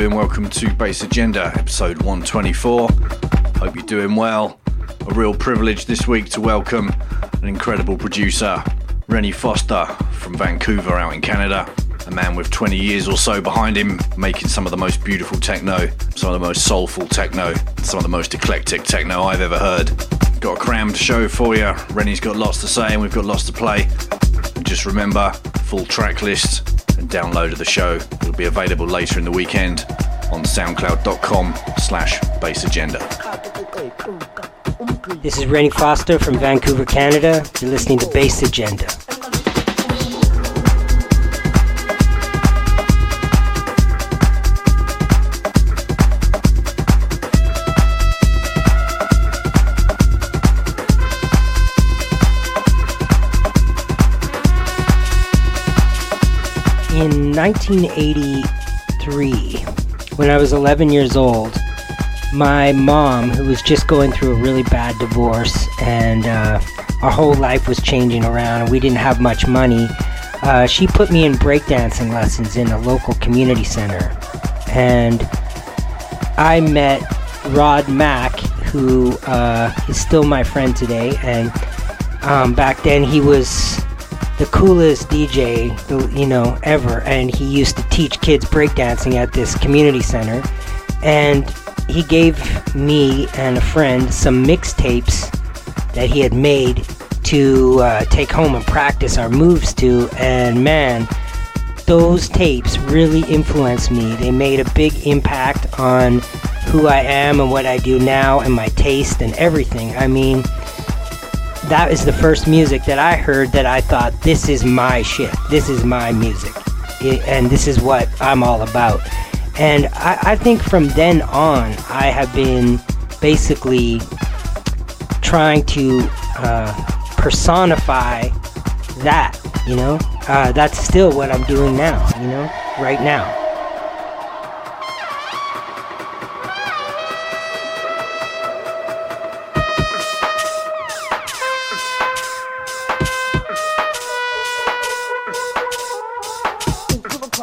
Doing? Welcome to Bass Agenda, episode 124. Hope you're doing well. A real privilege this week to welcome an incredible producer, Rennie Foster from Vancouver out in Canada. A man with 20 years or so behind him, making some of the most beautiful techno, some of the most soulful techno, some of the most eclectic techno I've ever heard. Got a crammed show for you. Rennie's got lots to say and we've got lots to play. And just remember, full track list and download of the show will be available later in the weekend on soundcloud.com slash bassagenda. This is Rennie Foster from Vancouver, Canada. You're listening to Bass Agenda. In 1983, when I was 11 years old, my mom, who was just going through a really bad divorce, and uh, our whole life was changing around, and we didn't have much money, uh, she put me in breakdancing lessons in a local community center. And I met Rod Mack, who uh, is still my friend today, and um, back then he was the coolest DJ, you know, ever. And he used to teach kids breakdancing at this community center. And he gave me and a friend some mixtapes that he had made to uh, take home and practice our moves to. And man, those tapes really influenced me. They made a big impact on who I am and what I do now and my taste and everything. I mean, that is the first music that I heard that I thought, this is my shit. This is my music. It, and this is what I'm all about. And I, I think from then on, I have been basically trying to uh, personify that, you know? Uh, that's still what I'm doing now, you know? Right now.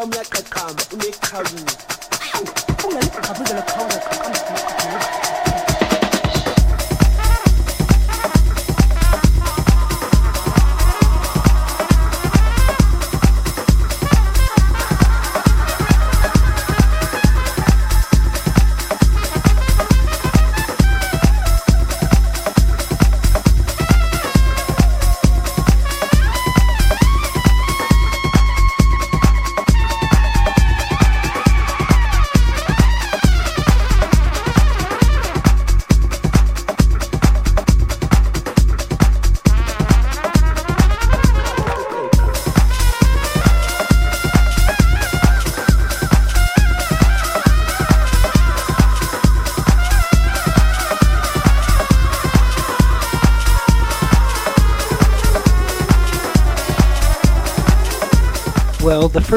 I'm like a calm, make a room.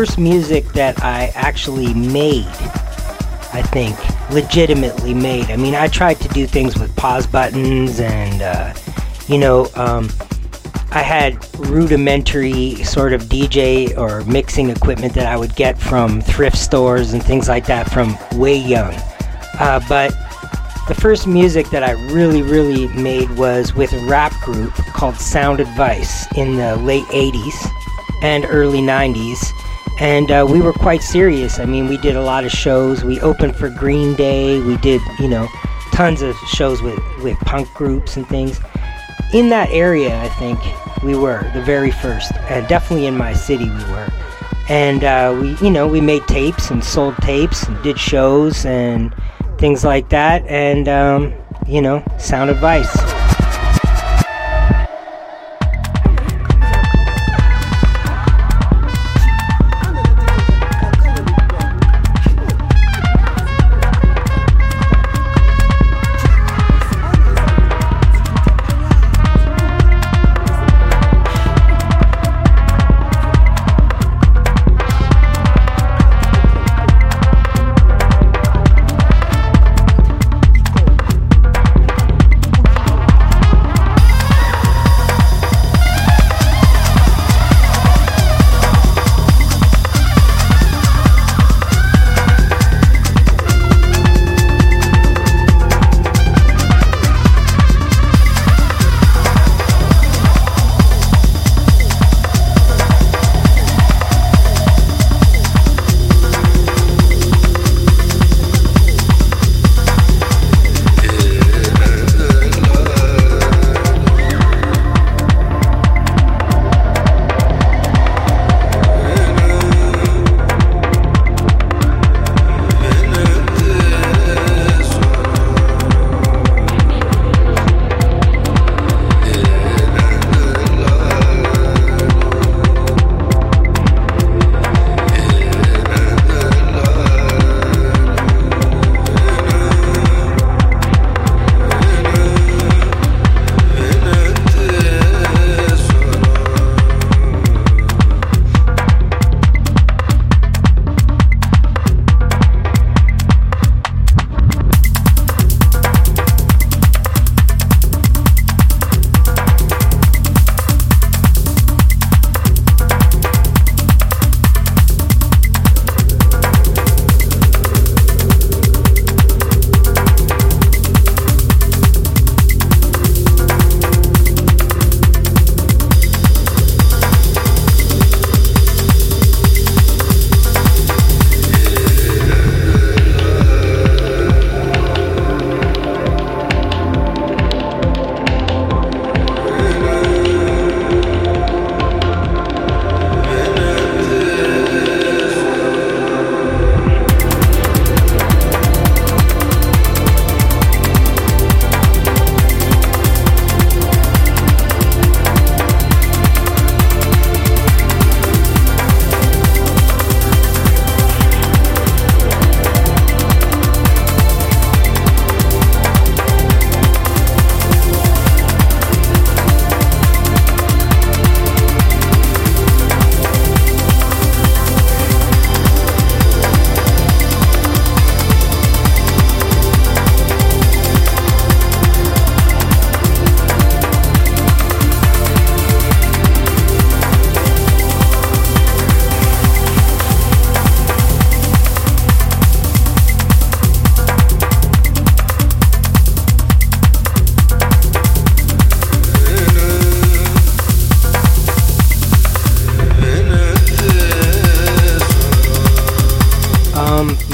First music that I actually made, I think, legitimately made. I mean, I tried to do things with pause buttons and, uh, you know, um, I had rudimentary sort of DJ or mixing equipment that I would get from thrift stores and things like that from way young. Uh, but the first music that I really, really made was with a rap group called Sound Advice in the late 80s and early 90s. And uh, we were quite serious. I mean, we did a lot of shows. We opened for Green Day. We did, you know, tons of shows with, with punk groups and things. In that area, I think we were the very first. And definitely in my city, we were. And uh, we, you know, we made tapes and sold tapes and did shows and things like that. And, um, you know, sound advice.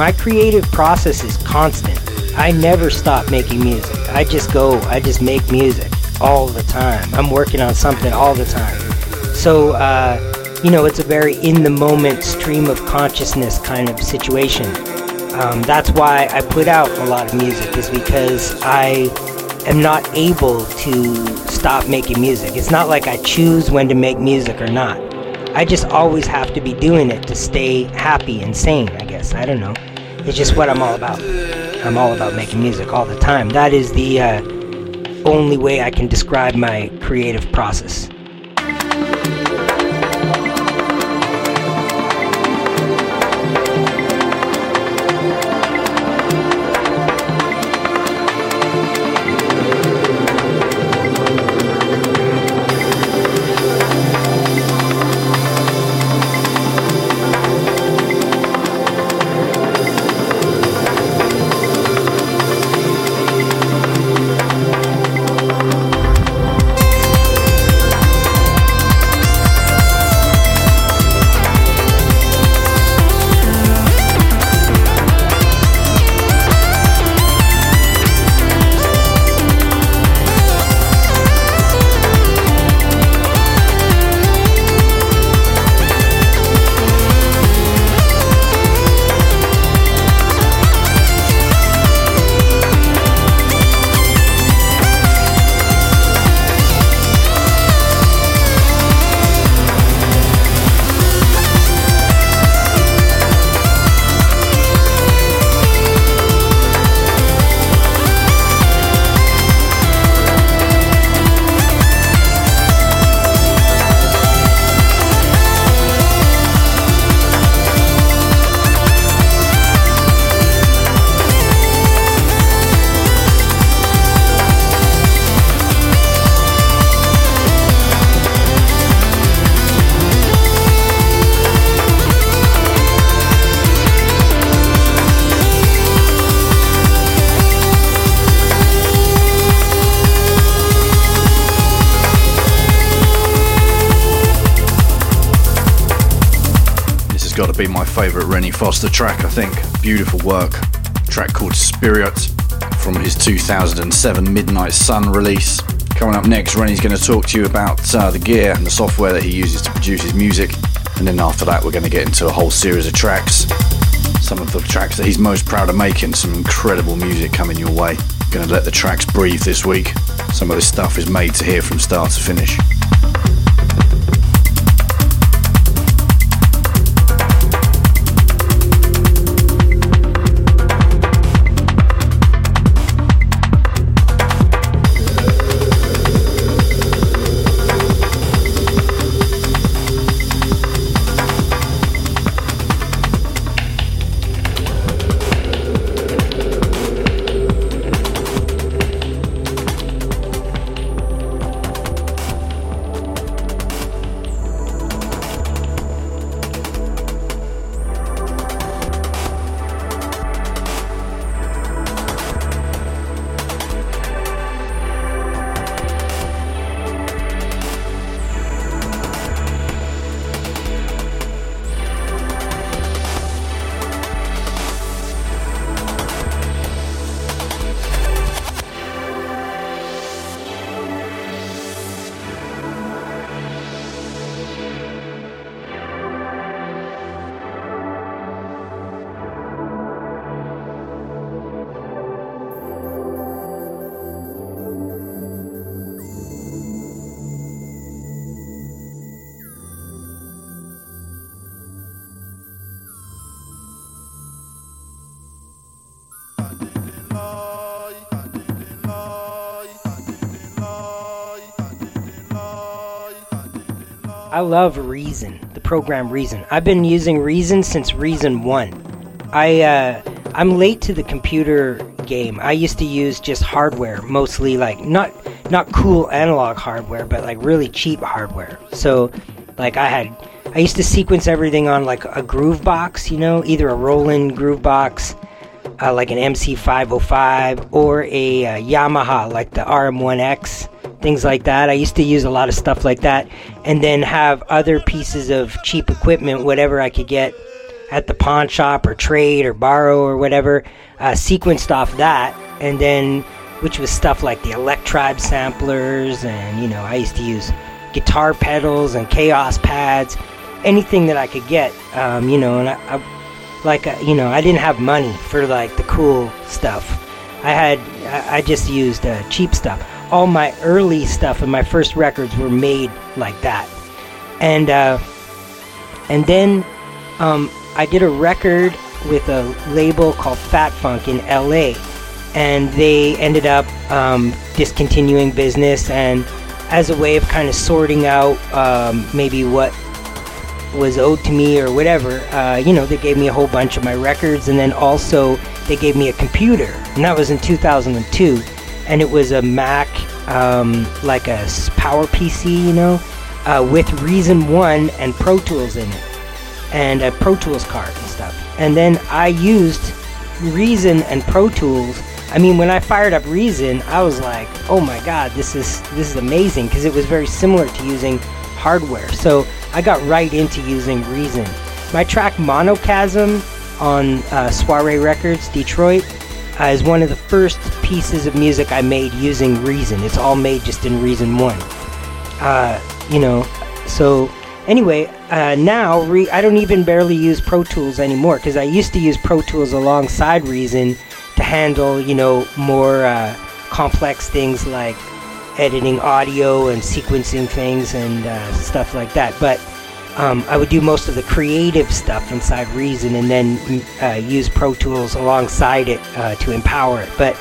My creative process is constant. I never stop making music. I just go, I just make music all the time. I'm working on something all the time. So, uh, you know, it's a very in the moment stream of consciousness kind of situation. Um, that's why I put out a lot of music, is because I am not able to stop making music. It's not like I choose when to make music or not. I just always have to be doing it to stay happy and sane, I guess. I don't know. It's just what I'm all about. I'm all about making music all the time. That is the uh, only way I can describe my creative process. Rennie Foster track, I think. Beautiful work. A track called Spiriot from his 2007 Midnight Sun release. Coming up next, Rennie's going to talk to you about uh, the gear and the software that he uses to produce his music. And then after that, we're going to get into a whole series of tracks. Some of the tracks that he's most proud of making, some incredible music coming your way. Going to let the tracks breathe this week. Some of this stuff is made to hear from start to finish. Love Reason, the program Reason. I've been using Reason since Reason 1. I, uh, I'm late to the computer game. I used to use just hardware, mostly like not not cool analog hardware, but like really cheap hardware. So, like I had, I used to sequence everything on like a groove box, you know, either a Roland groove box, uh, like an MC505, or a uh, Yamaha, like the RM1X things like that. I used to use a lot of stuff like that, and then have other pieces of cheap equipment, whatever I could get at the pawn shop or trade or borrow or whatever, uh, sequenced off that, and then which was stuff like the Electribe samplers, and you know I used to use guitar pedals and Kaoss pads, anything that I could get, um, you know, and I, I like uh, you know I didn't have money for like the cool stuff. I had I, I just used uh, cheap stuff all my early stuff and my first records were made like that. And uh, and then um, I did a record with a label called Fat Funk in LA, and they ended up um, discontinuing business. And as a way of kind of sorting out um, maybe what was owed to me or whatever, uh, you know, they gave me a whole bunch of my records, and then also they gave me a computer, and that was in 2002 and it was a Mac, um, like a Power PC, you know, uh, with Reason 1 and Pro Tools in it, and a Pro Tools card and stuff. And then I used Reason and Pro Tools. I mean, when I fired up Reason, I was like, "Oh my God, this is this is amazing!" Because it was very similar to using hardware. So I got right into using Reason. My track Monochasm on uh, Soiree Records, Detroit, uh, is one of the first pieces of music I made using Reason. It's all made just in Reason 1. Uh, you know, so anyway, uh, now re- I don't even barely use Pro Tools anymore because I used to use Pro Tools alongside Reason to handle, you know, more uh, complex things like editing audio and sequencing things and uh, stuff like that. But um, I would do most of the creative stuff inside Reason and then uh, use Pro Tools alongside it uh, to empower it. But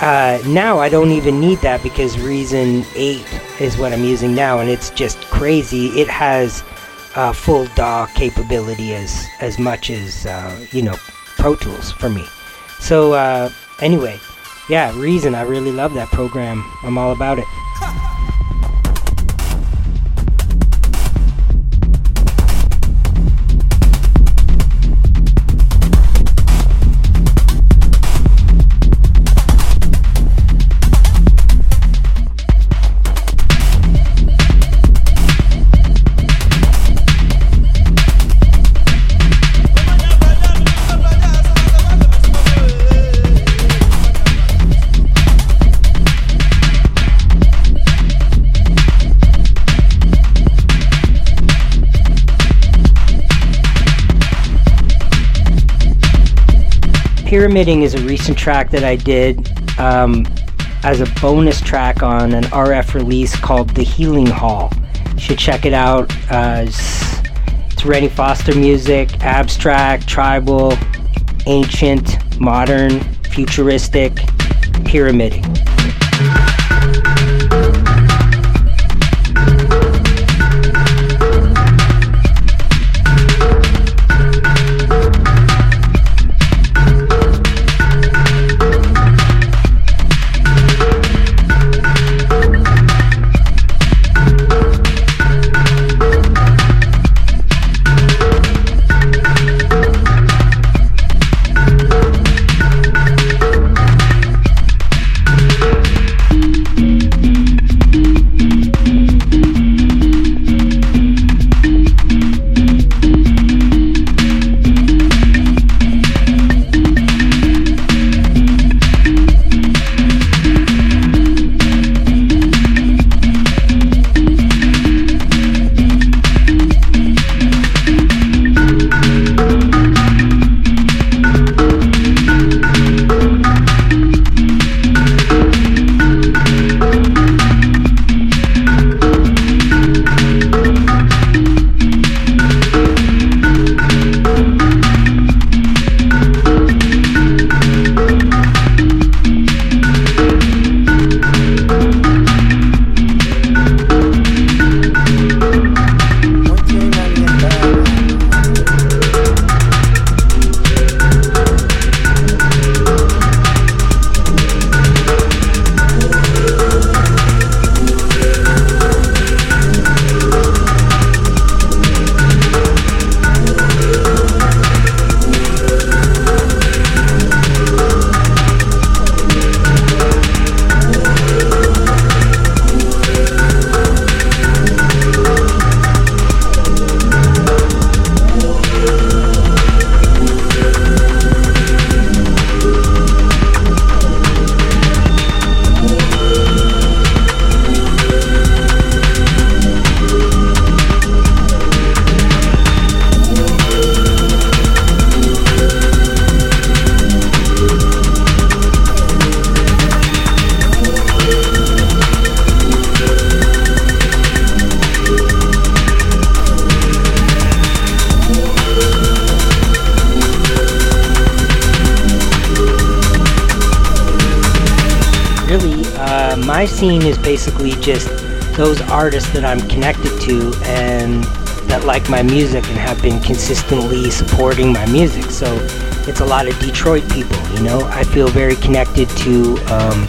uh, now I don't even need that because Reason 8 is what I'm using now, and it's just crazy. It has uh, full DAW capability as as much as uh, you know Pro Tools for me. So uh, anyway, yeah, Reason. I really love that program. I'm all about it. Pyramiding is a recent track that I did um, as a bonus track on an RF release called The Healing Hall. You should check it out. Uh, it's, Rennie Foster music, abstract, tribal, ancient, modern, futuristic, pyramiding. Basically just those artists that I'm connected to and that like my music and have been consistently supporting my music. So it's a lot of Detroit people, you know. I feel very connected to um,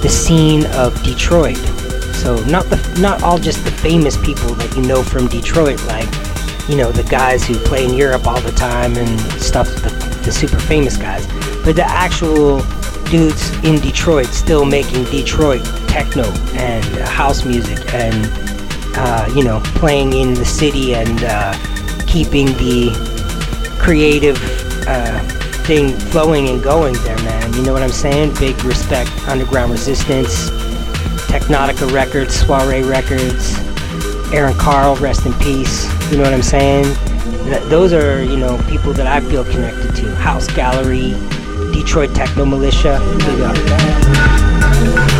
the scene of Detroit. So not the not all just the famous people that you know from Detroit, like you know the guys who play in Europe all the time and stuff, the, the super famous guys, but the actual dudes in Detroit still making Detroit techno and house music and uh, you know playing in the city and uh, keeping the creative uh, thing flowing and going there, man. You know what I'm saying? Big respect, Underground Resistance, Teknotika Records, Soiree Records, Aaron Carl, rest in peace. You know what I'm saying? those are you know people that I feel connected to. House Gallery. Detroit Techno Militia. Big up.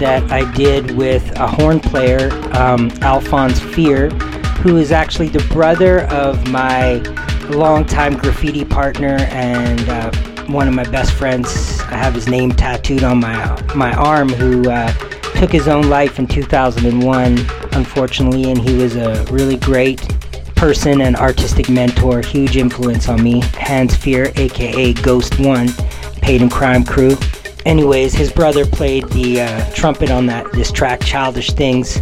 That I did with a horn player, um, Alphonse Fear, who is actually the brother of my longtime graffiti partner and uh, one of my best friends. I have his name tattooed on my my arm. Who uh, took his own life in 2001, unfortunately, and he was a really great person and artistic mentor, huge influence on me. Hans Fear, aka Ghost One, Paid in Crime Crew. Anyways, his brother played the uh, trumpet on that this track, Childish Things.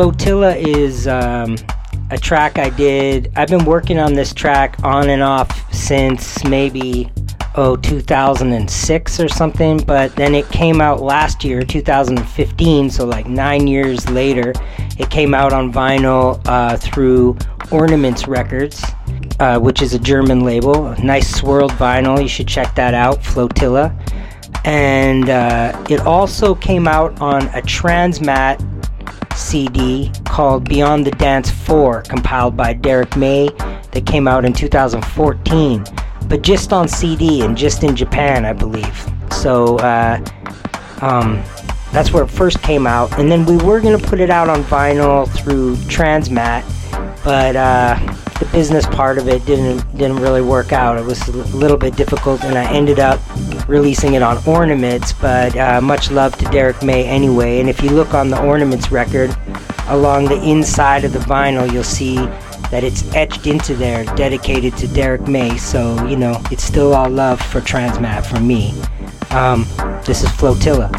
Flotilla is um, a track I did. I've been working on this track on and off since maybe oh 2006 or something, but then it came out last year, 2015. So like nine years later, it came out on vinyl uh, through Ornaments Records. Uh, which is a German label, nice swirled vinyl. You should check that out, Flotilla. And uh, it also came out on a Transmat CD called Beyond the Dance 4, compiled by Derrick May, that came out in 2014, but just on CD and just in Japan, I believe. So uh, um, that's where it first came out. And then we were going to put it out on vinyl through Transmat, but uh, the business part of it didn't didn't really work out. It was a little bit difficult, and I ended up releasing it on Ornaments. But uh, much love to Derrick May anyway. And if you look on the Ornaments record, along the inside of the vinyl, you'll see that it's etched into there, dedicated to Derrick May. So you know, it's still all love for Transmat from me. Um, this is Flotilla.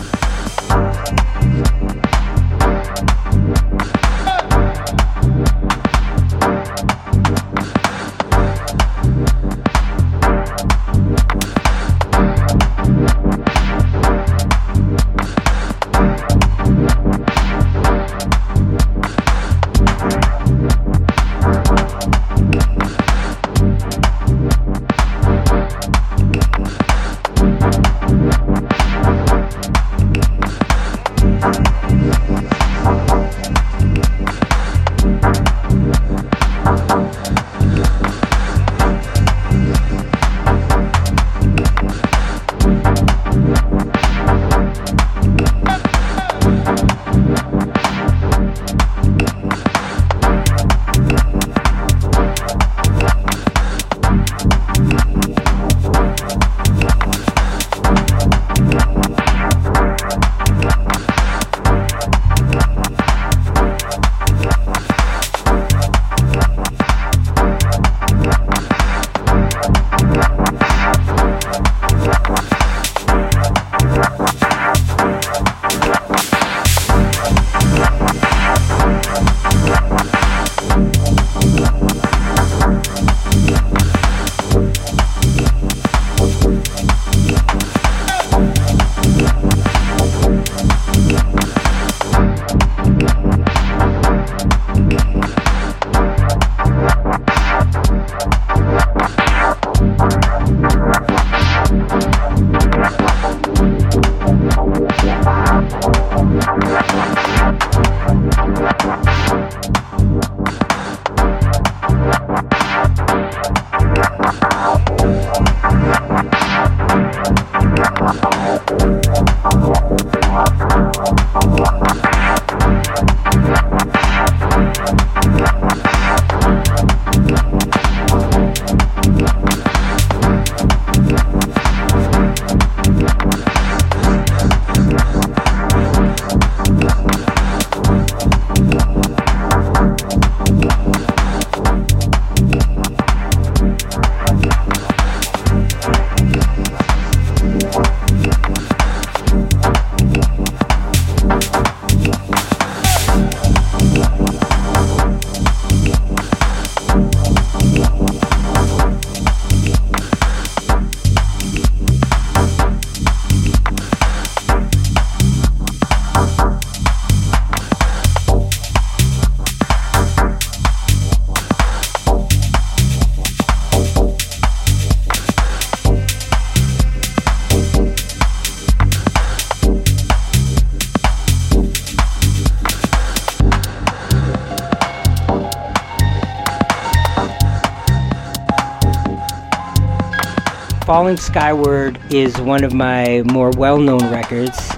Falling Skyward is one of my more well known records.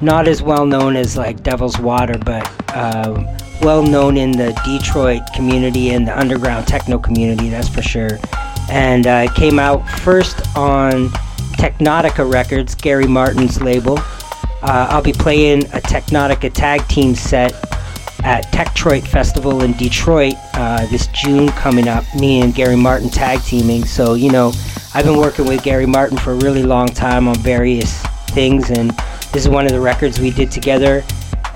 Not as well known as like Devil's Water, but uh, well known in the Detroit community and the underground techno community, that's for sure. And uh, it came out first on Teknotika Records, Gary Martin's label. Uh, I'll be playing a Teknotika tag team set at Techtroit Festival in Detroit uh, this June coming up. Me and Gary Martin tag teaming. So, you know, I've been working with Gary Martin for a really long time on various things, and this is one of the records we did together.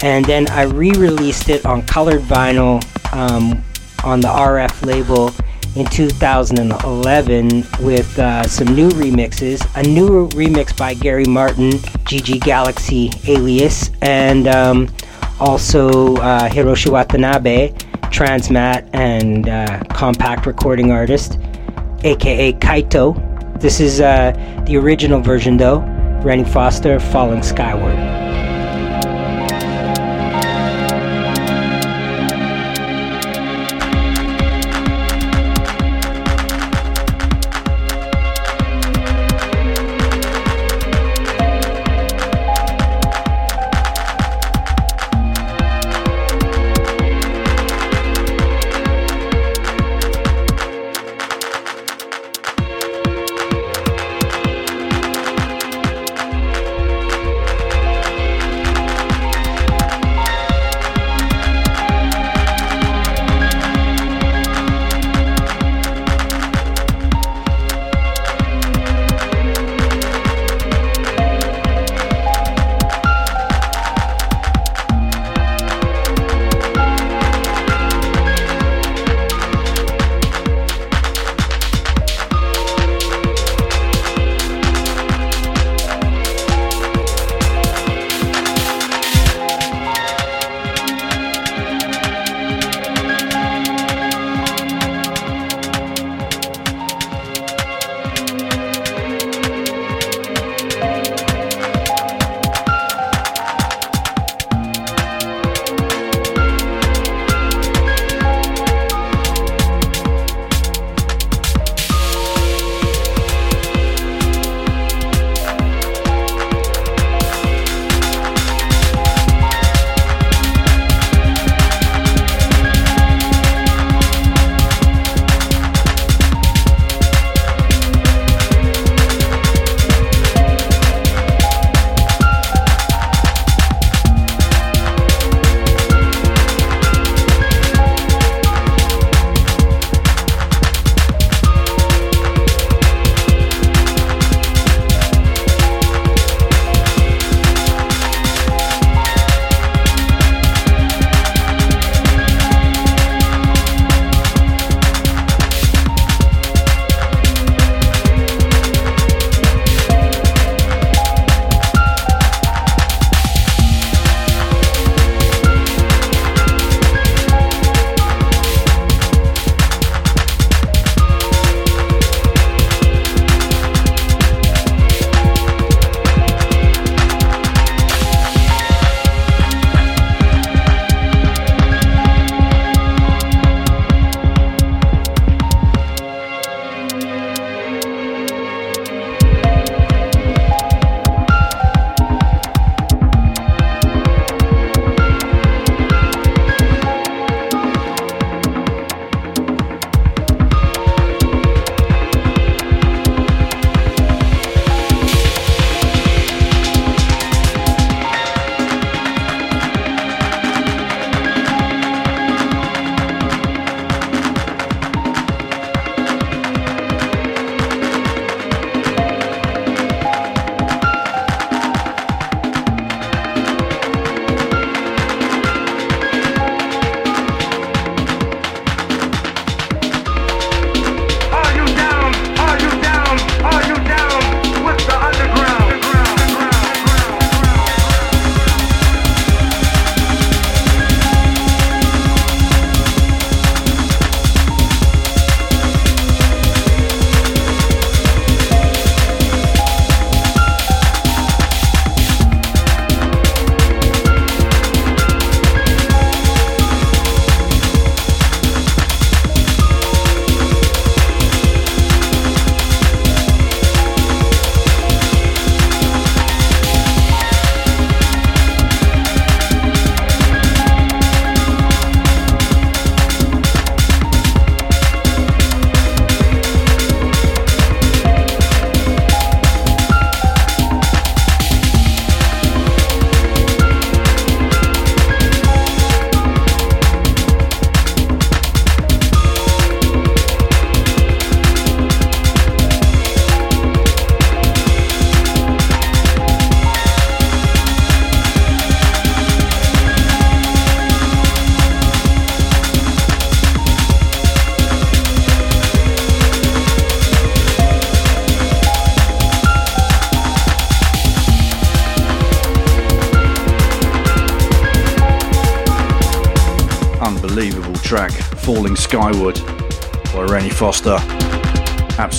And then I re released it on colored vinyl um, on the RF label in 2011 with uh, some new remixes. A new remix by Gary Martin, Gigi Galaxy alias, and um, also uh, Hiroshi Watanabe, Transmat and uh, Kompakt recording artist, aka Kaito. This is uh, the original version though, Rennie Foster, Falling Skyward.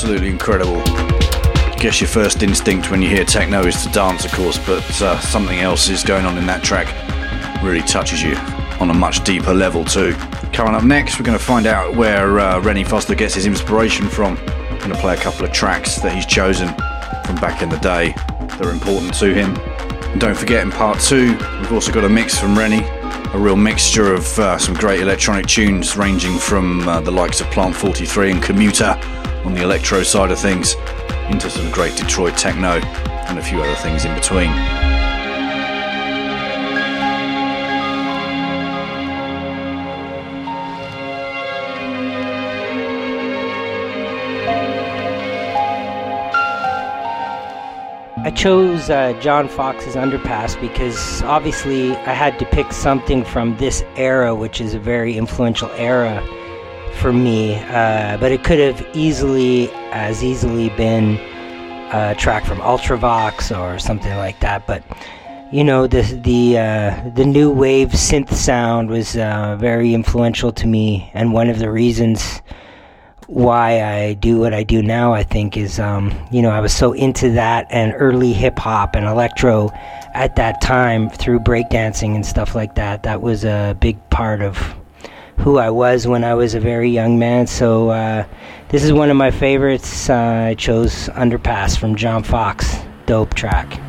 Absolutely incredible. I guess your first instinct when you hear techno is to dance, of course, but uh, something else is going on in that track. Really touches you on a much deeper level, too. Coming up next, we're going to find out where uh, Rennie Foster gets his inspiration from. I'm going to play a couple of tracks that he's chosen from back in the day that are important to him. And don't forget, in part two, we've also got a mix from Rennie a real mixture of uh, some great electronic tunes ranging from uh, the likes of Plant 43 and Commuter the electro side of things into some great Detroit techno and a few other things in between. I chose uh, John Foxx's Underpass because obviously I had to pick something from this era, which is a very influential era for me. Uh, but it could have easily, as easily, been a track from Ultravox or something like that. But you know, the the uh, the new wave synth sound was uh, very influential to me, and one of the reasons why I do what I do now, I think, is, um, you know, I was so into that and early hip hop and electro at that time through breakdancing and stuff like that. That was a big part of who I was when I was a very young man. So, uh, this is one of my favorites. Uh, I chose Underpass from John Foxx. Dope track.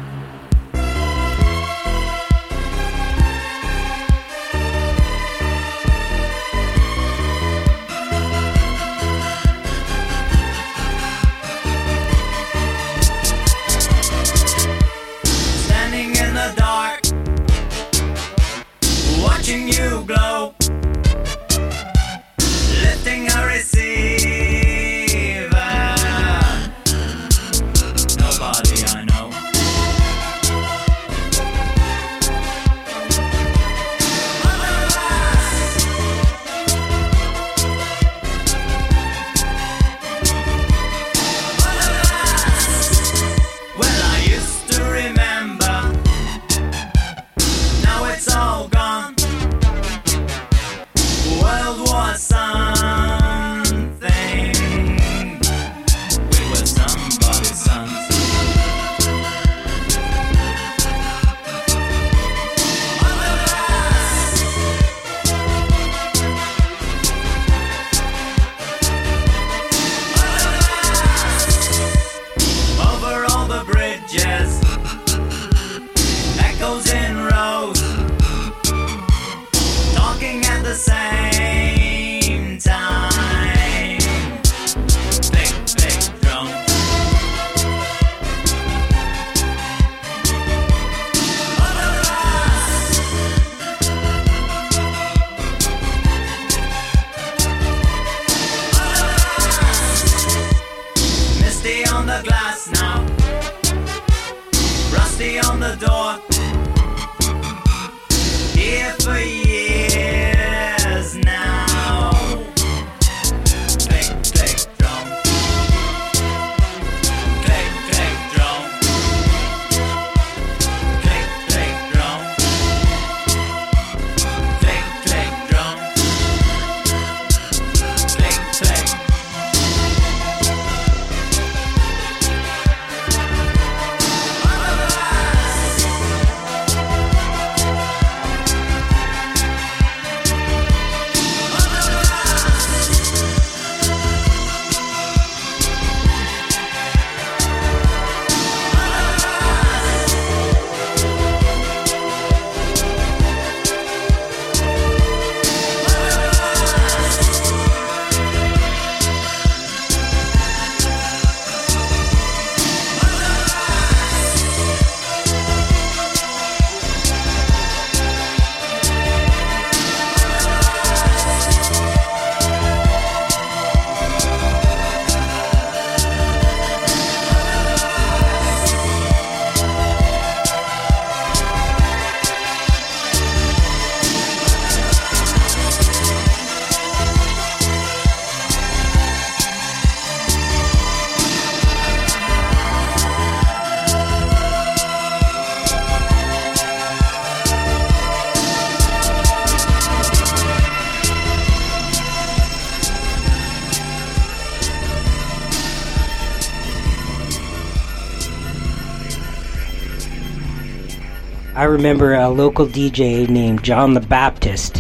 Remember a local DJ named John the Baptist,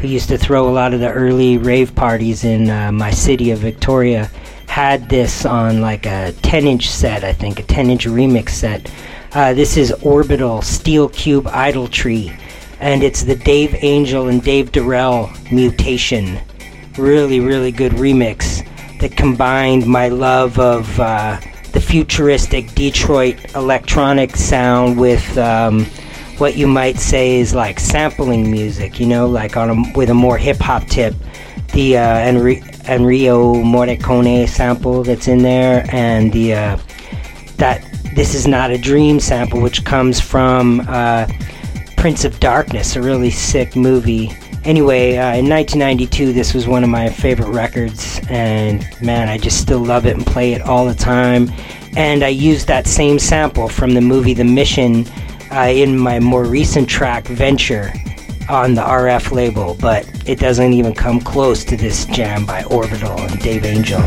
who used to throw a lot of the early rave parties in uh, my city of Victoria, had this on like a 10 inch set, I think, a 10 inch remix set. Uh, this is Orbital Steel Cube Idolatry, and it's the Dave Angel and Dave Dorrell mutation. Really, really good remix that combined my love of uh, the futuristic Detroit electronic sound with um, what you might say is like sampling music, you know, like on a, with a more hip hop tip. The uh, Enri- Ennio Morricone sample that's in there, and the uh, that this is not a dream sample, which comes from uh, Prince of Darkness, a really sick movie anyway, uh, in 1992, this was one of my favorite records, and man, I just still love it and play it all the time. And I used that same sample from the movie The Mission uh, in my more recent track, Venture, on the RF label, but it doesn't even come close to this jam by Orbital and Dave Angel.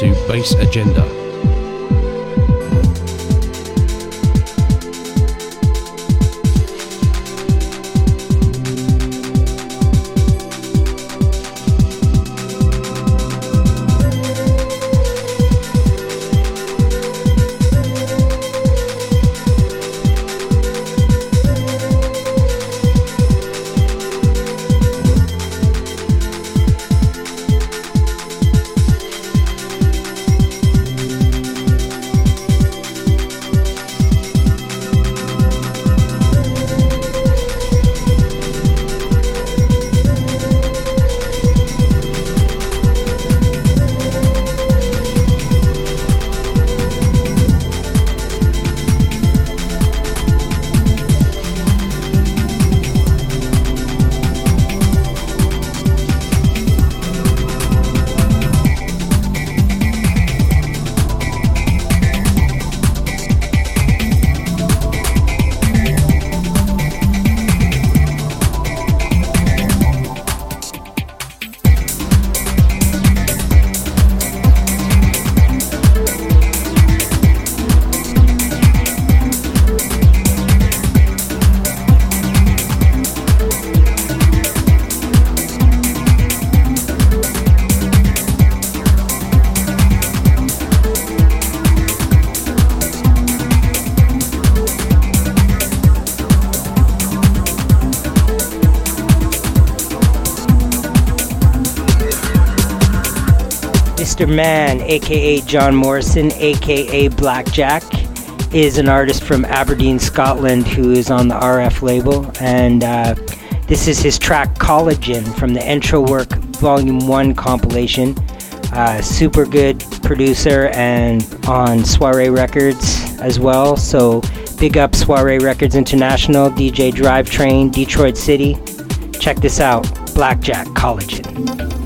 To Bass Agenda. Mr. Man, aka John Morrison, aka Black Jack, is an artist from Aberdeen, Scotland, who is on the RF label, and uh, this is his track Collagen from the Intro Work Volume 1 compilation. Uh, super good producer and on Soiree Records as well. So big up Soiree Records International, DJ Drivetrain, Detroit City. Check this out Black Jack Collagen.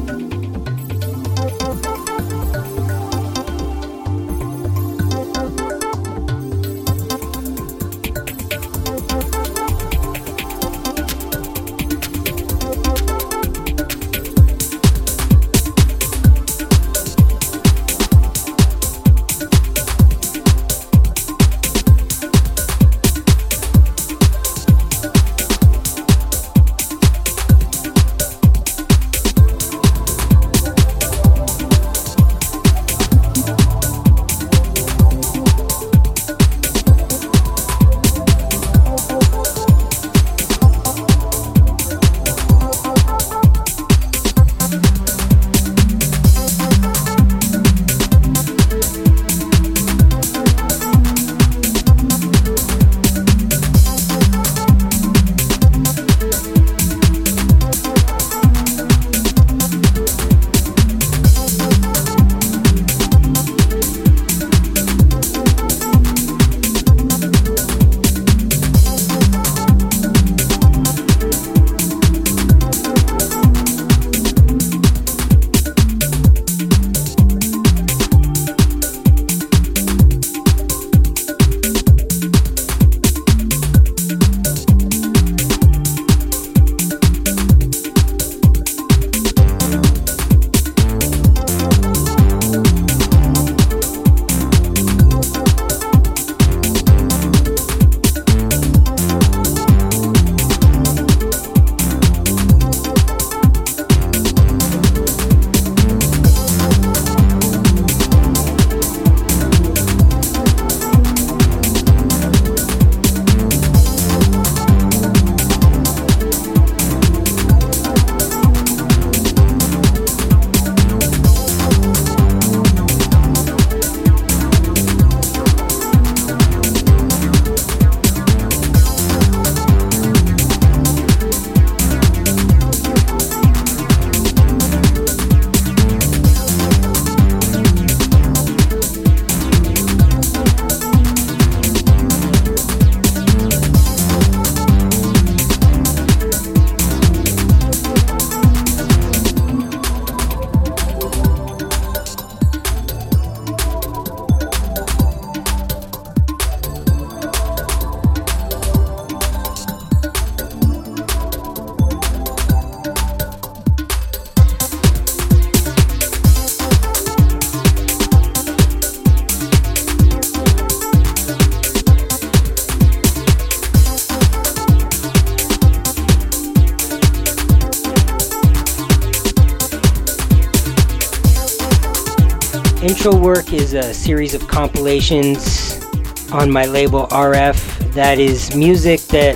Series of compilations on my label RF that is music that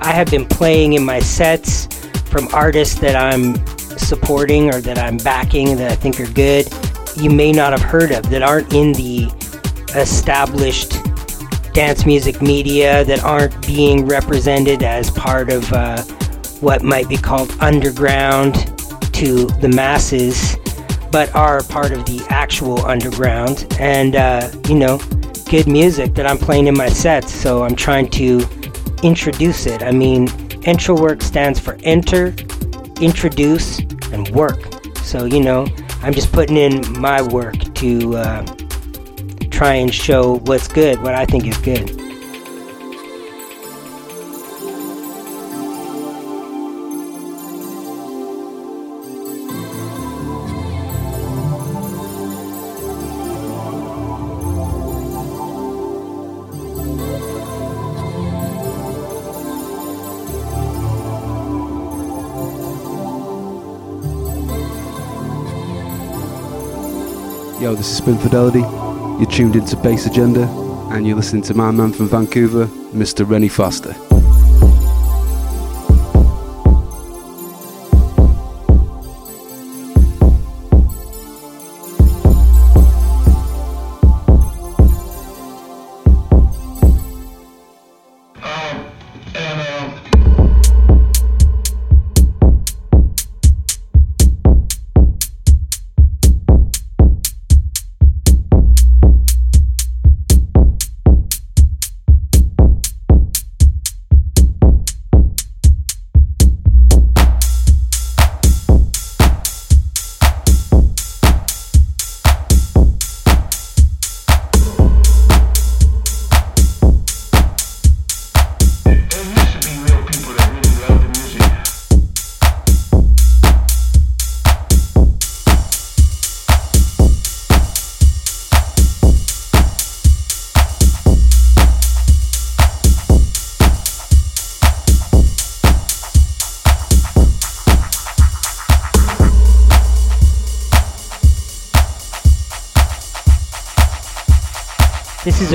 I have been playing in my sets from artists that I'm supporting or that I'm backing that I think are good. You may not have heard of that aren't in the established dance music media that aren't being represented as part of uh, what might be called underground to the masses but are part of the actual underground. And uh, you know good music that i'm playing in my sets so i'm trying to introduce it. I mean intro work stands for enter introduce and work. So you know i'm just putting in my work to uh, try and show what's good what i think is good Yo, this is Spin Fidelity. You're tuned into Bass Agenda, and you're listening to my man from Vancouver, Mr. Rennie Foster.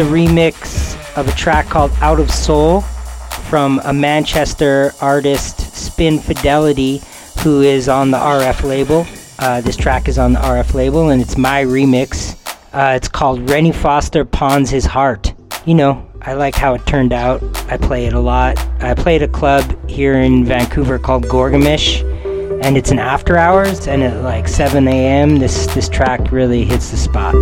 A remix of a track called Out of Soul from a Manchester artist, Spin Fidelity, who is on the RF label. Uh, this track is on the RF label, and it's my remix. Uh, it's called Rennie Foster Pawns His Heart. You know, I like how it turned out. I play it a lot. I play at a club here in Vancouver called Gorg-O-Mish, and it's an after hours. And at like 7 a.m., this this track really hits the spot.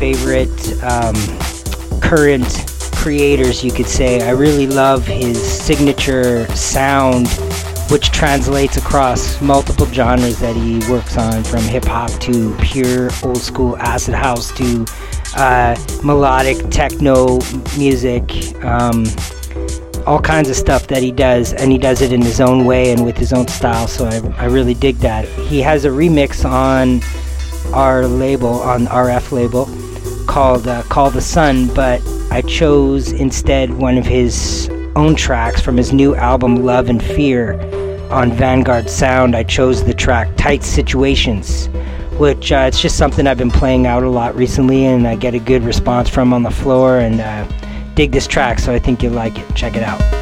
Favorite um, current creators, you could say. I really love his signature sound, which translates across multiple genres that he works on, from hip hop to pure old school acid house to uh, melodic techno music. Um, all kinds of stuff that he does, and he does it in his own way and with his own style. So I, I really dig that. He has a remix on our label, on RF label, called uh, "Call the Sun," but I chose instead one of his own tracks from his new album Love and Fear on Vanguard Sound. I chose the track Tight Situations, which uh, it's just something I've been playing out a lot recently and I get a good response from on the floor and uh, dig this track, so I think you'll like it. Check it out.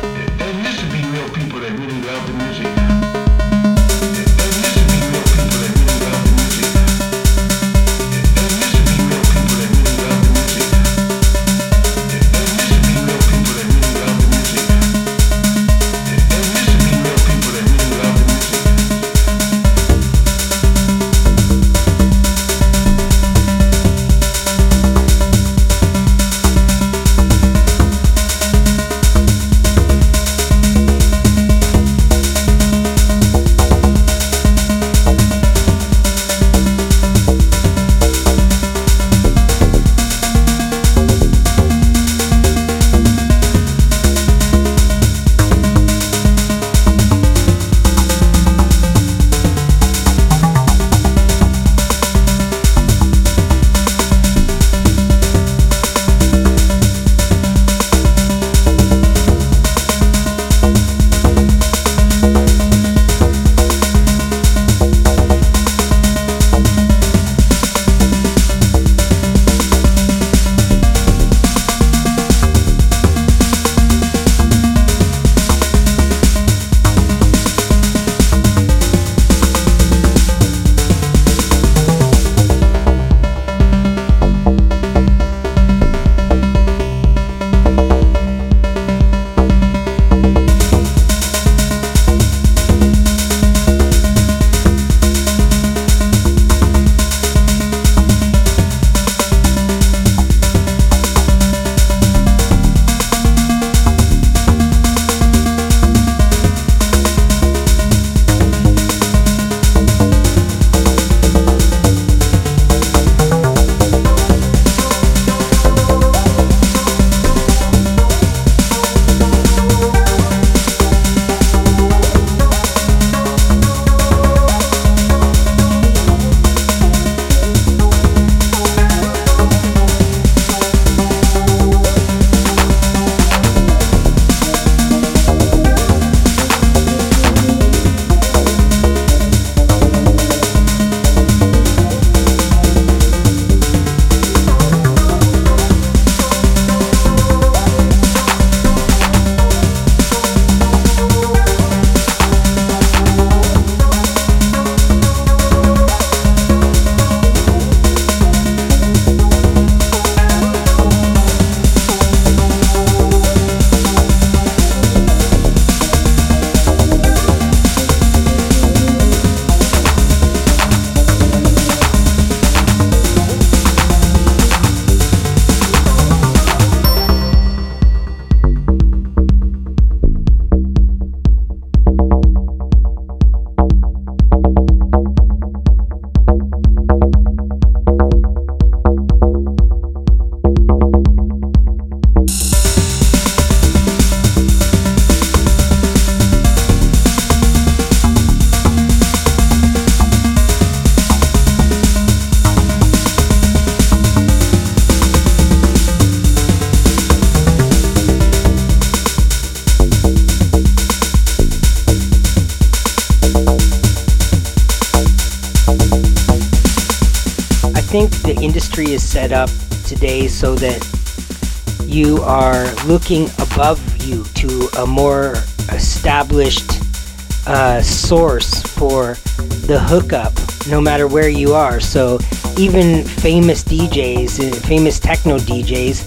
Set up today so that you are looking above you to a more established uh, source for the hookup, no matter where you are. So even famous DJs, uh, famous techno DJs,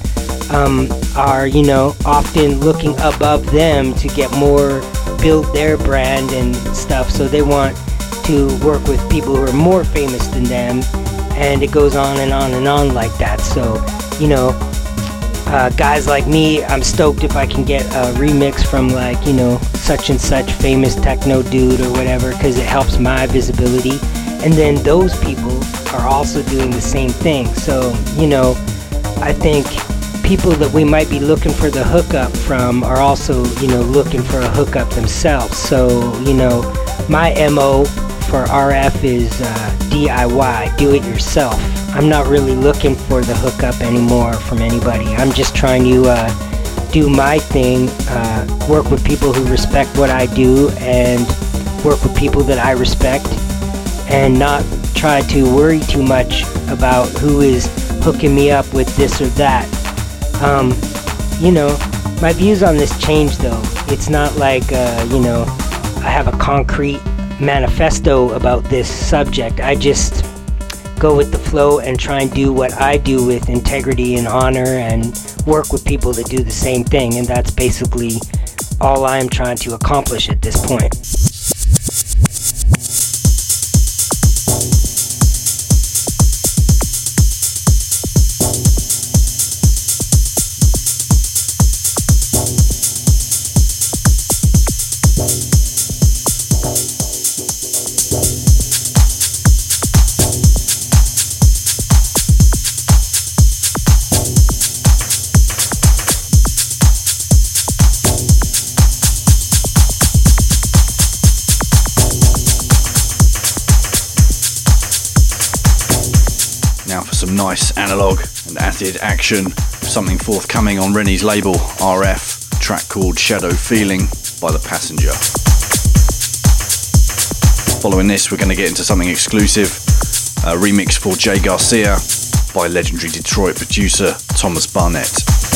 um, are you know often looking above them to get more, build their brand and stuff. So they want to work with people who are more famous than them and it goes on and on and on like that. So, you know, uh, guys like me, I'm stoked if I can get a remix from like, you know, such and such famous techno dude or whatever, because it helps my visibility. And then those people are also doing the same thing. So, you know, I think people that we might be looking for the hookup from are also, you know, looking for a hookup themselves. So, you know, my MO for RF is uh, DIY, do it yourself. I'm not really looking for the hookup anymore from anybody. I'm just trying to uh, do my thing, uh, work with people who respect what I do, and work with people that I respect, and not try to worry too much about who is hooking me up with this or that. Um, you know, my views on this change though. It's not like, uh, you know, I have a concrete manifesto about this subject. I just go with the flow and try and do what I do with integrity and honor and work with people that do the same thing. And that's basically all I'm trying to accomplish at this point. Action. Something forthcoming on Rennie's label, RF, track called Shadow Feeling by The Passenger. Following this, we're going to get into something exclusive a remix for J Garcia by legendary Detroit producer Thomas Barnett.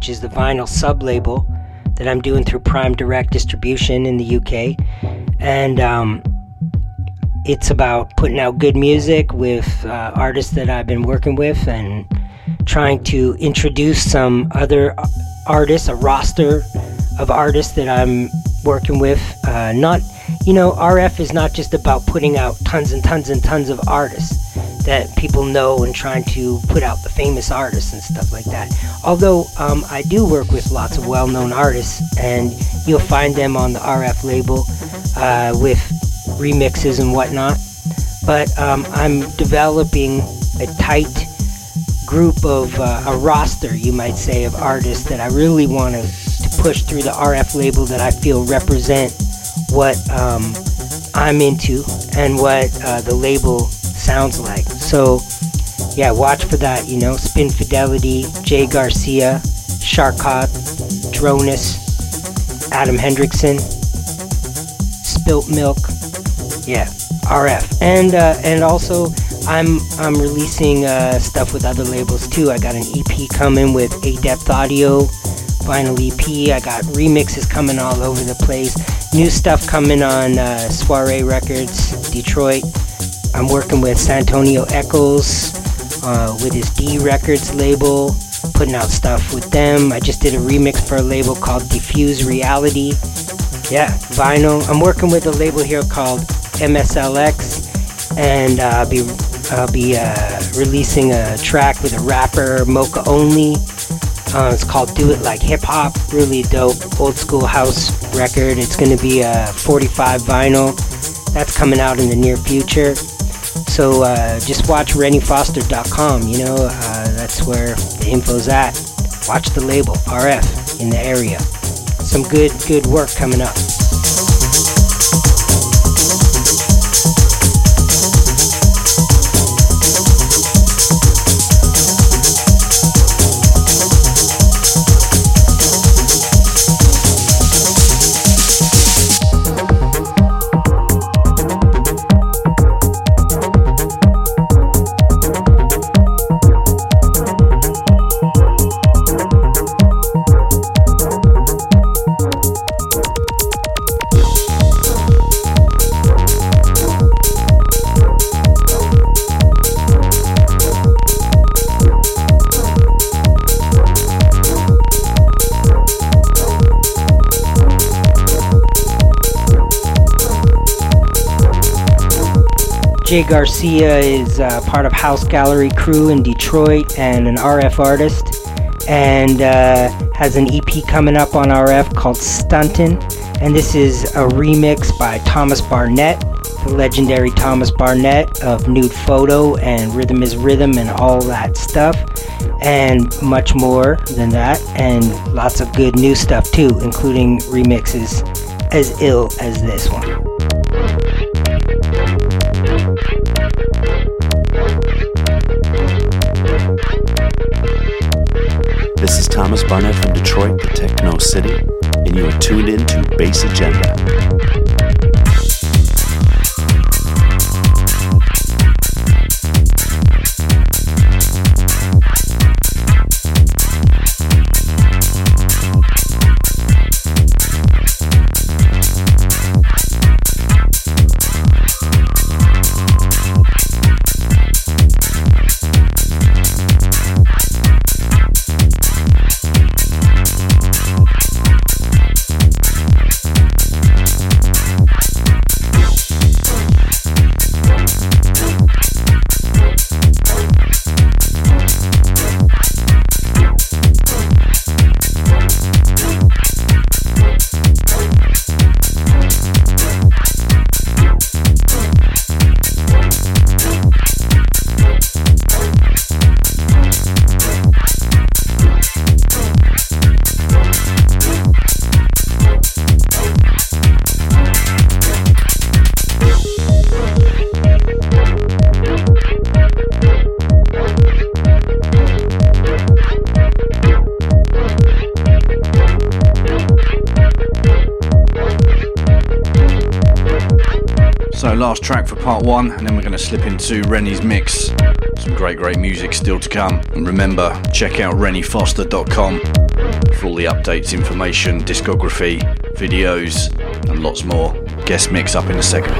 Which is the vinyl sub label that I'm doing through Prime Direct Distribution in the UK. And um, it's about putting out good music with uh, artists that I've been working with and trying to introduce some other artists, a roster of artists that I'm working with. Uh, not, you know, RF is not just about putting out tons and tons and tons of artists that people know and trying to put out the famous artists and stuff like that. Although um, I do work with lots of well known artists, and you'll find them on the RF label uh, with remixes and whatnot. But um, I'm developing a tight group of uh, a roster, you might say, of artists that I really want to, to push through the RF label that I feel represent what um, I'm into and what uh, the label sounds like. So, yeah, watch for that. You know, Spin Fidelity, J Garcia, Sharkot, Dronus, Adam Hendrickson, Spilt Milk. Yeah, RF, and uh, and also I'm I'm releasing uh, stuff with other labels too. I got an EP coming with A Depth Audio, vinyl EP. I got remixes coming all over the place. New stuff coming on uh, Soiree Records, Detroit. I'm working with Santonio Echols uh, with his D Records label, putting out stuff with them. I just did a remix for a label called Diffuse Reality. Yeah, vinyl. I'm working with a label here called MSLX, and uh, I'll be I'll be uh, releasing a track with a rapper Mocha Only. Uh, it's called Do It Like Hip Hop. Really dope, old school house record. It's going to be a 45 vinyl. That's coming out in the near future. So uh, just watch RennieFoster.com. You know, uh, that's where the info's at. Watch the label RF in the area. Some good, good work coming up. J Garcia is uh, part of House Gallery crew in Detroit and an RF artist, and uh, has an EP coming up on RF called Stuntin'. And this is a remix by Thomas Barnett, the legendary Thomas Barnett of Nude Photo and Rhythm is Rhythm and all that stuff, and much more than that, and lots of good new stuff too, including remixes as ill as this one. Barnett from Detroit, the Techno City, and you are tuned in to Bass Agenda. Slip into Rennie's mix. Some great, great music still to come. And remember, check out renniefoster.com for all the updates, information, discography, videos, and lots more. Guest mix up in a second.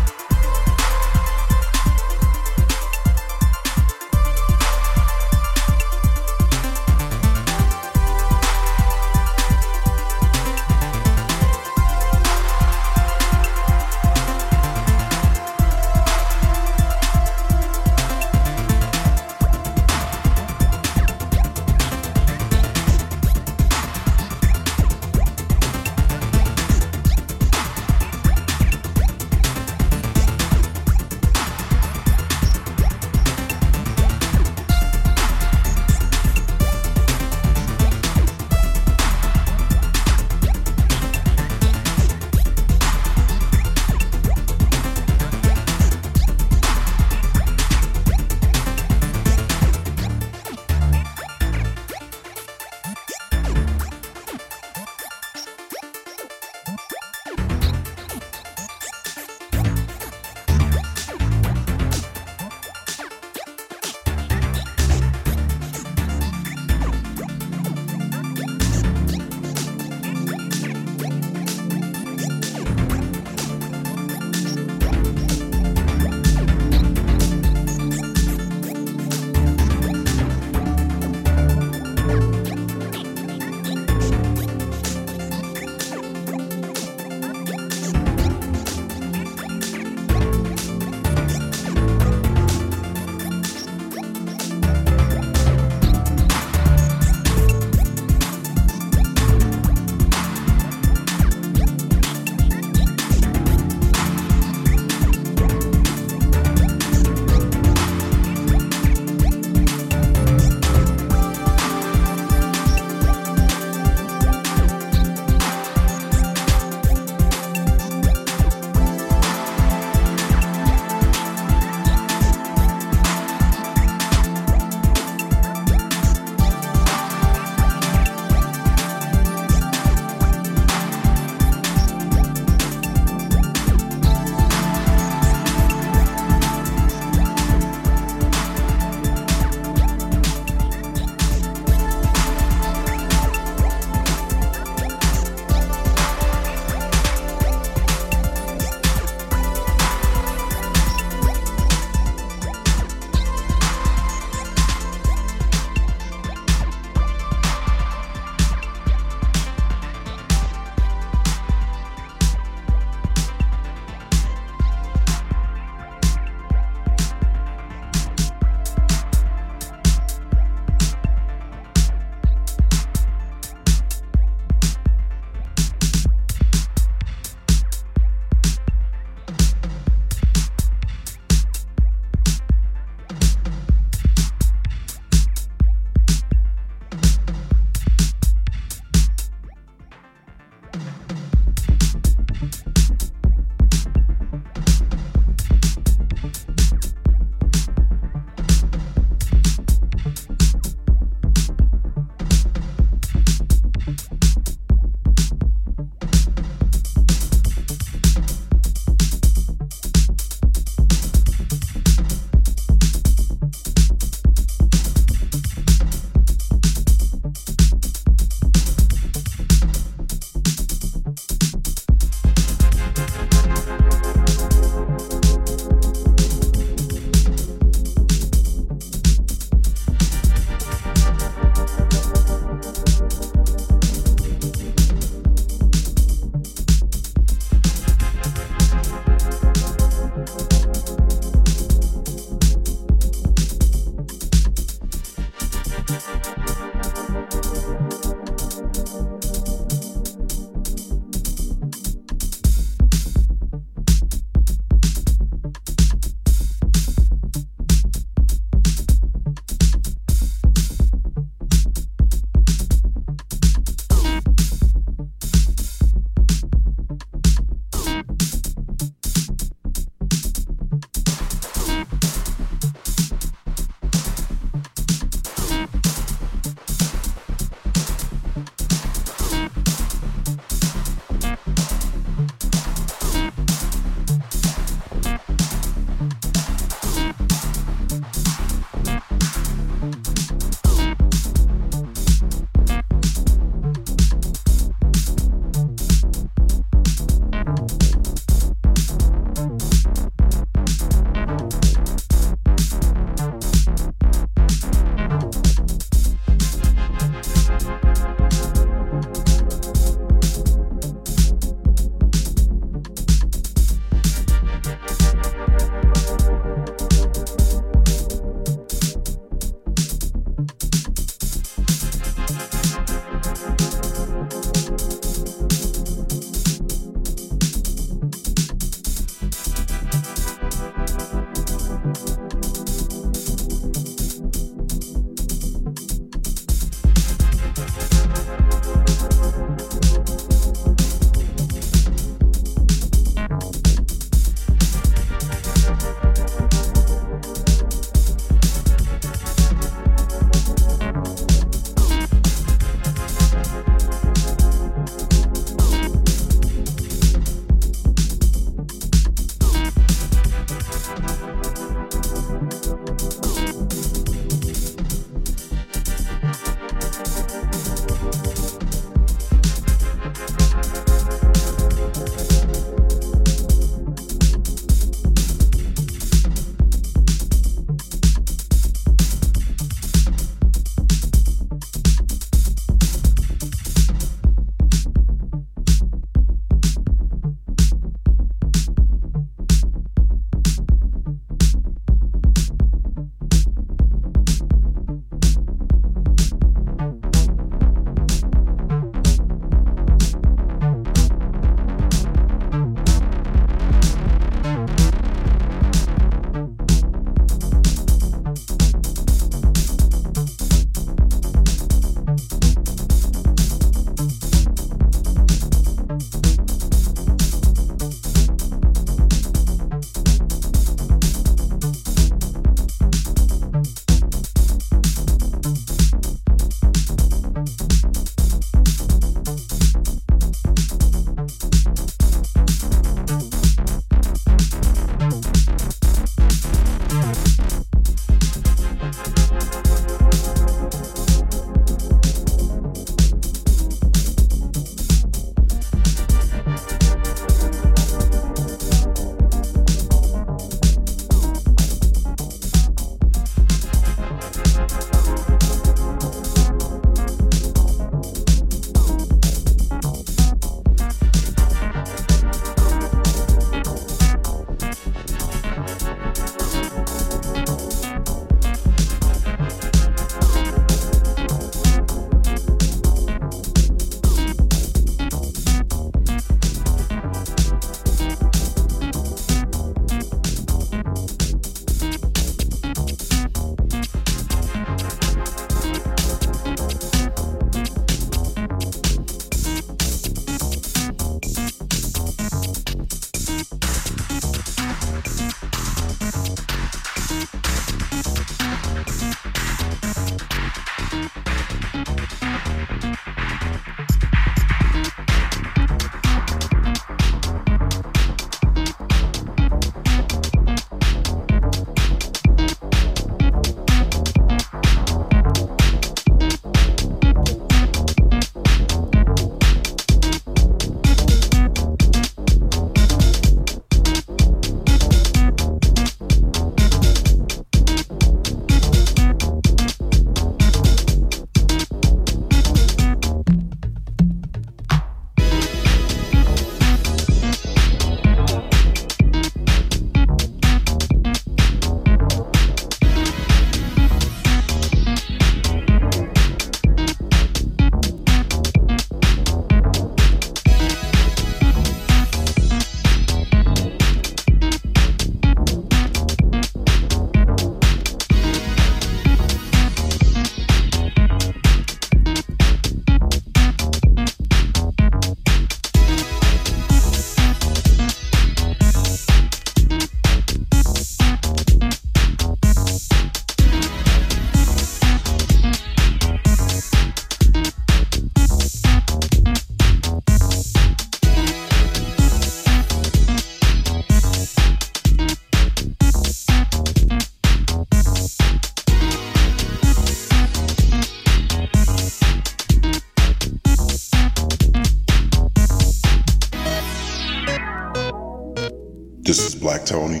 Tony,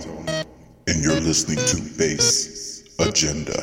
and you're listening to Bass Agenda.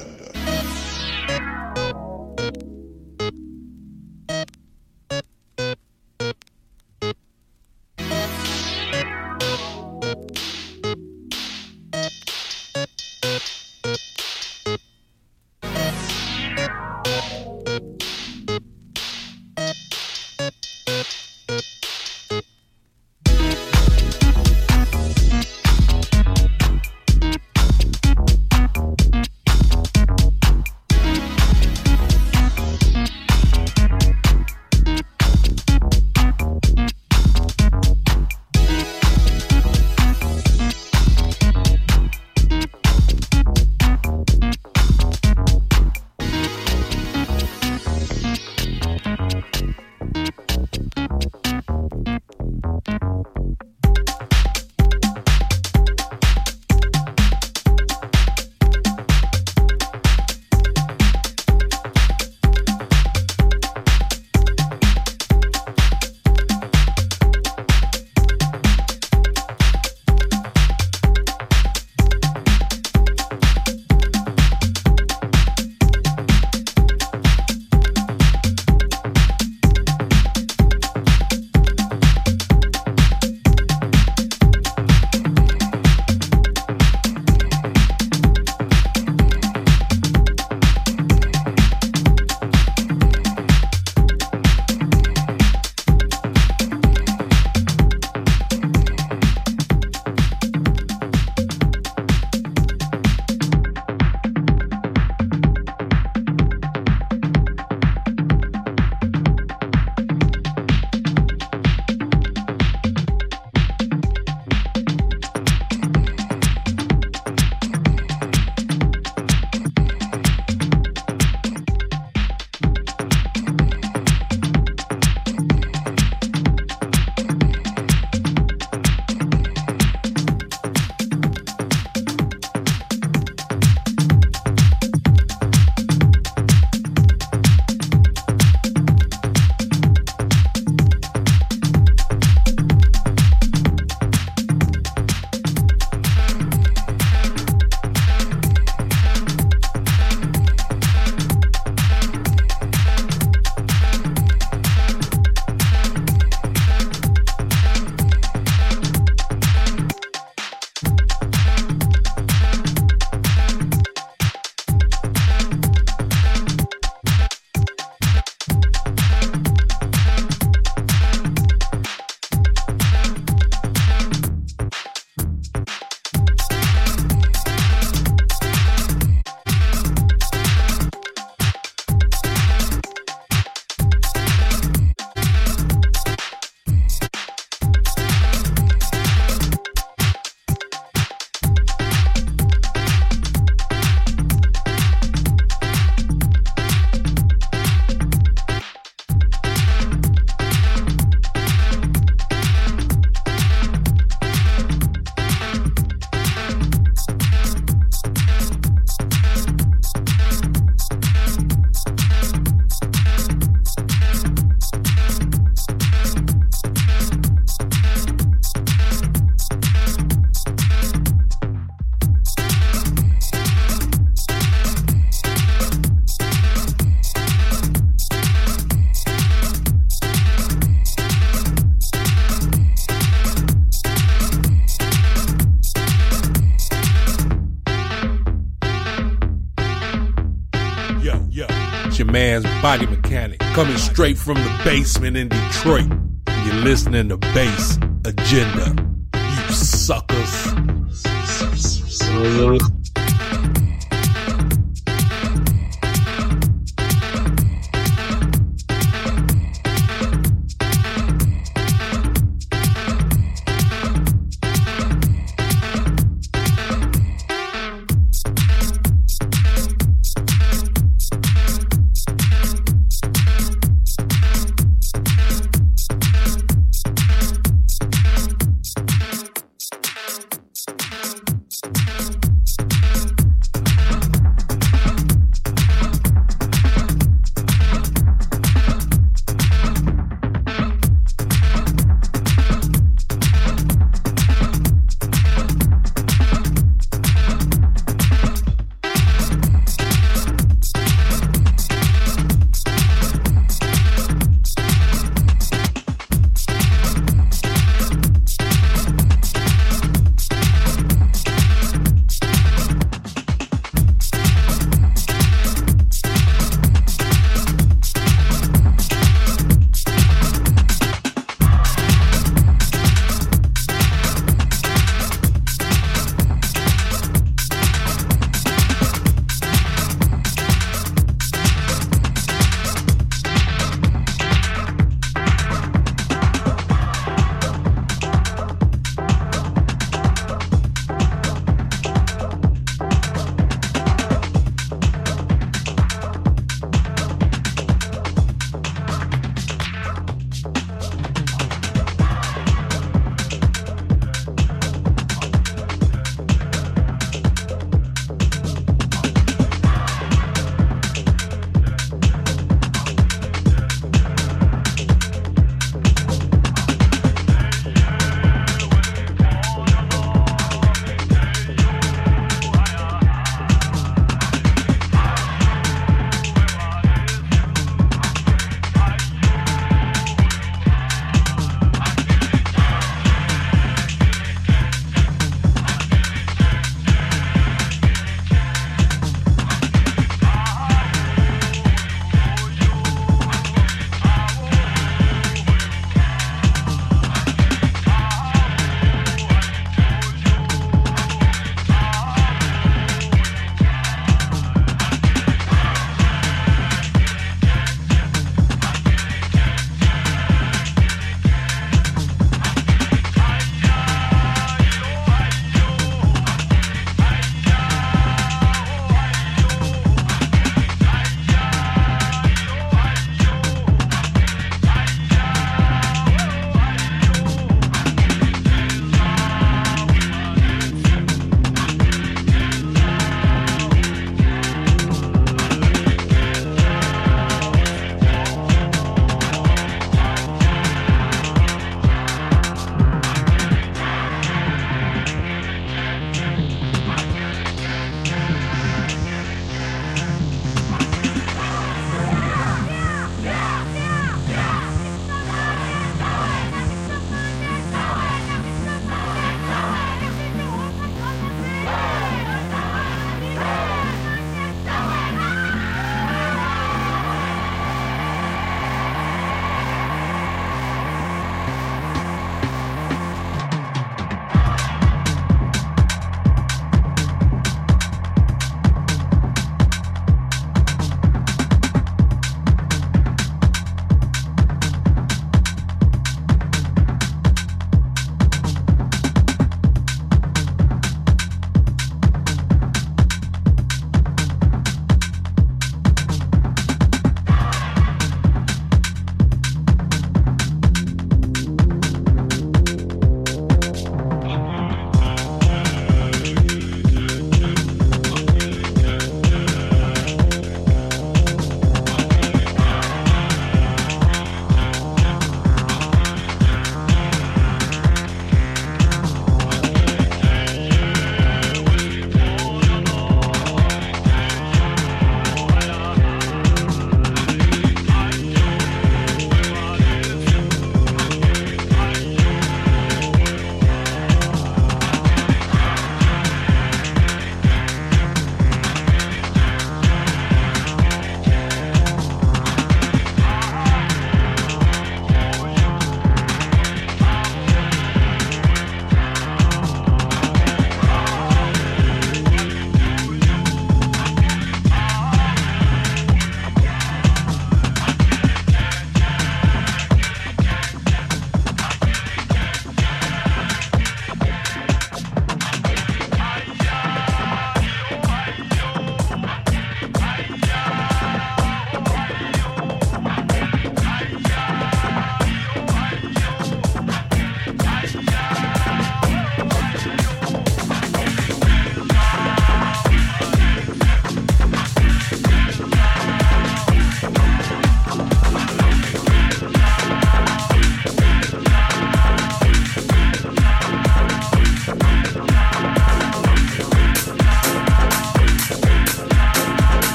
Straight from the basement in Detroit. You're listening to Bass Agenda.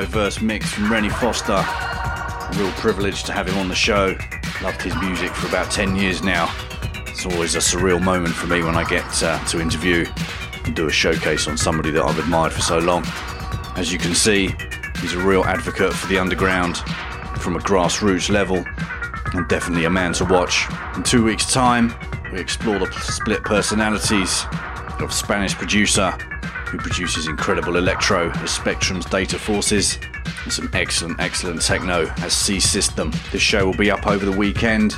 Diverse mix from Rennie Foster. Real privilege to have him on the show. Loved his music for about 10 years now. It's always a surreal moment for me when I get uh, to interview and do a showcase on somebody that I've admired for so long. As you can see, he's a real advocate for the underground from a grassroots level and definitely a man to watch. In two weeks' time, we explore the split personalities of Spanish producer who produces incredible electro as Spectrum's Data Forces and some excellent, excellent techno as C System. This show will be up over the weekend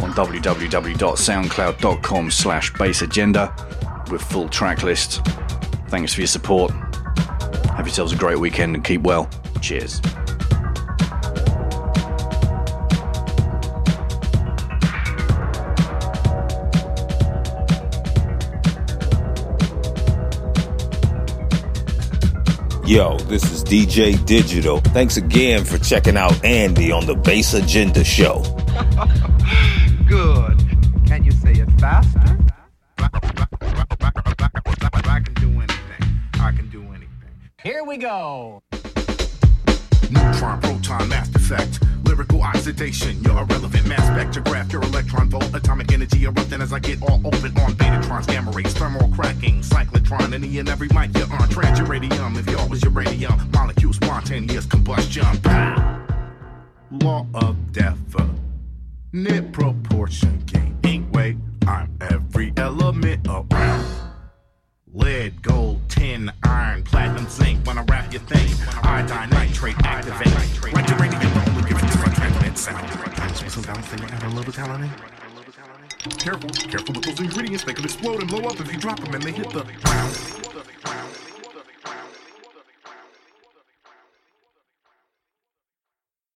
on www.soundcloud.com slash bassagenda with full track list. Thanks for your support. Have yourselves a great weekend and keep well. Cheers. Yo, this is DJ Digital. Thanks again for checking out Andy on the Bass Agenda Show. Good. Can you say it faster? I can do anything. I can do anything. Here we go. Neutron, proton, mass effect, lyrical oxidation.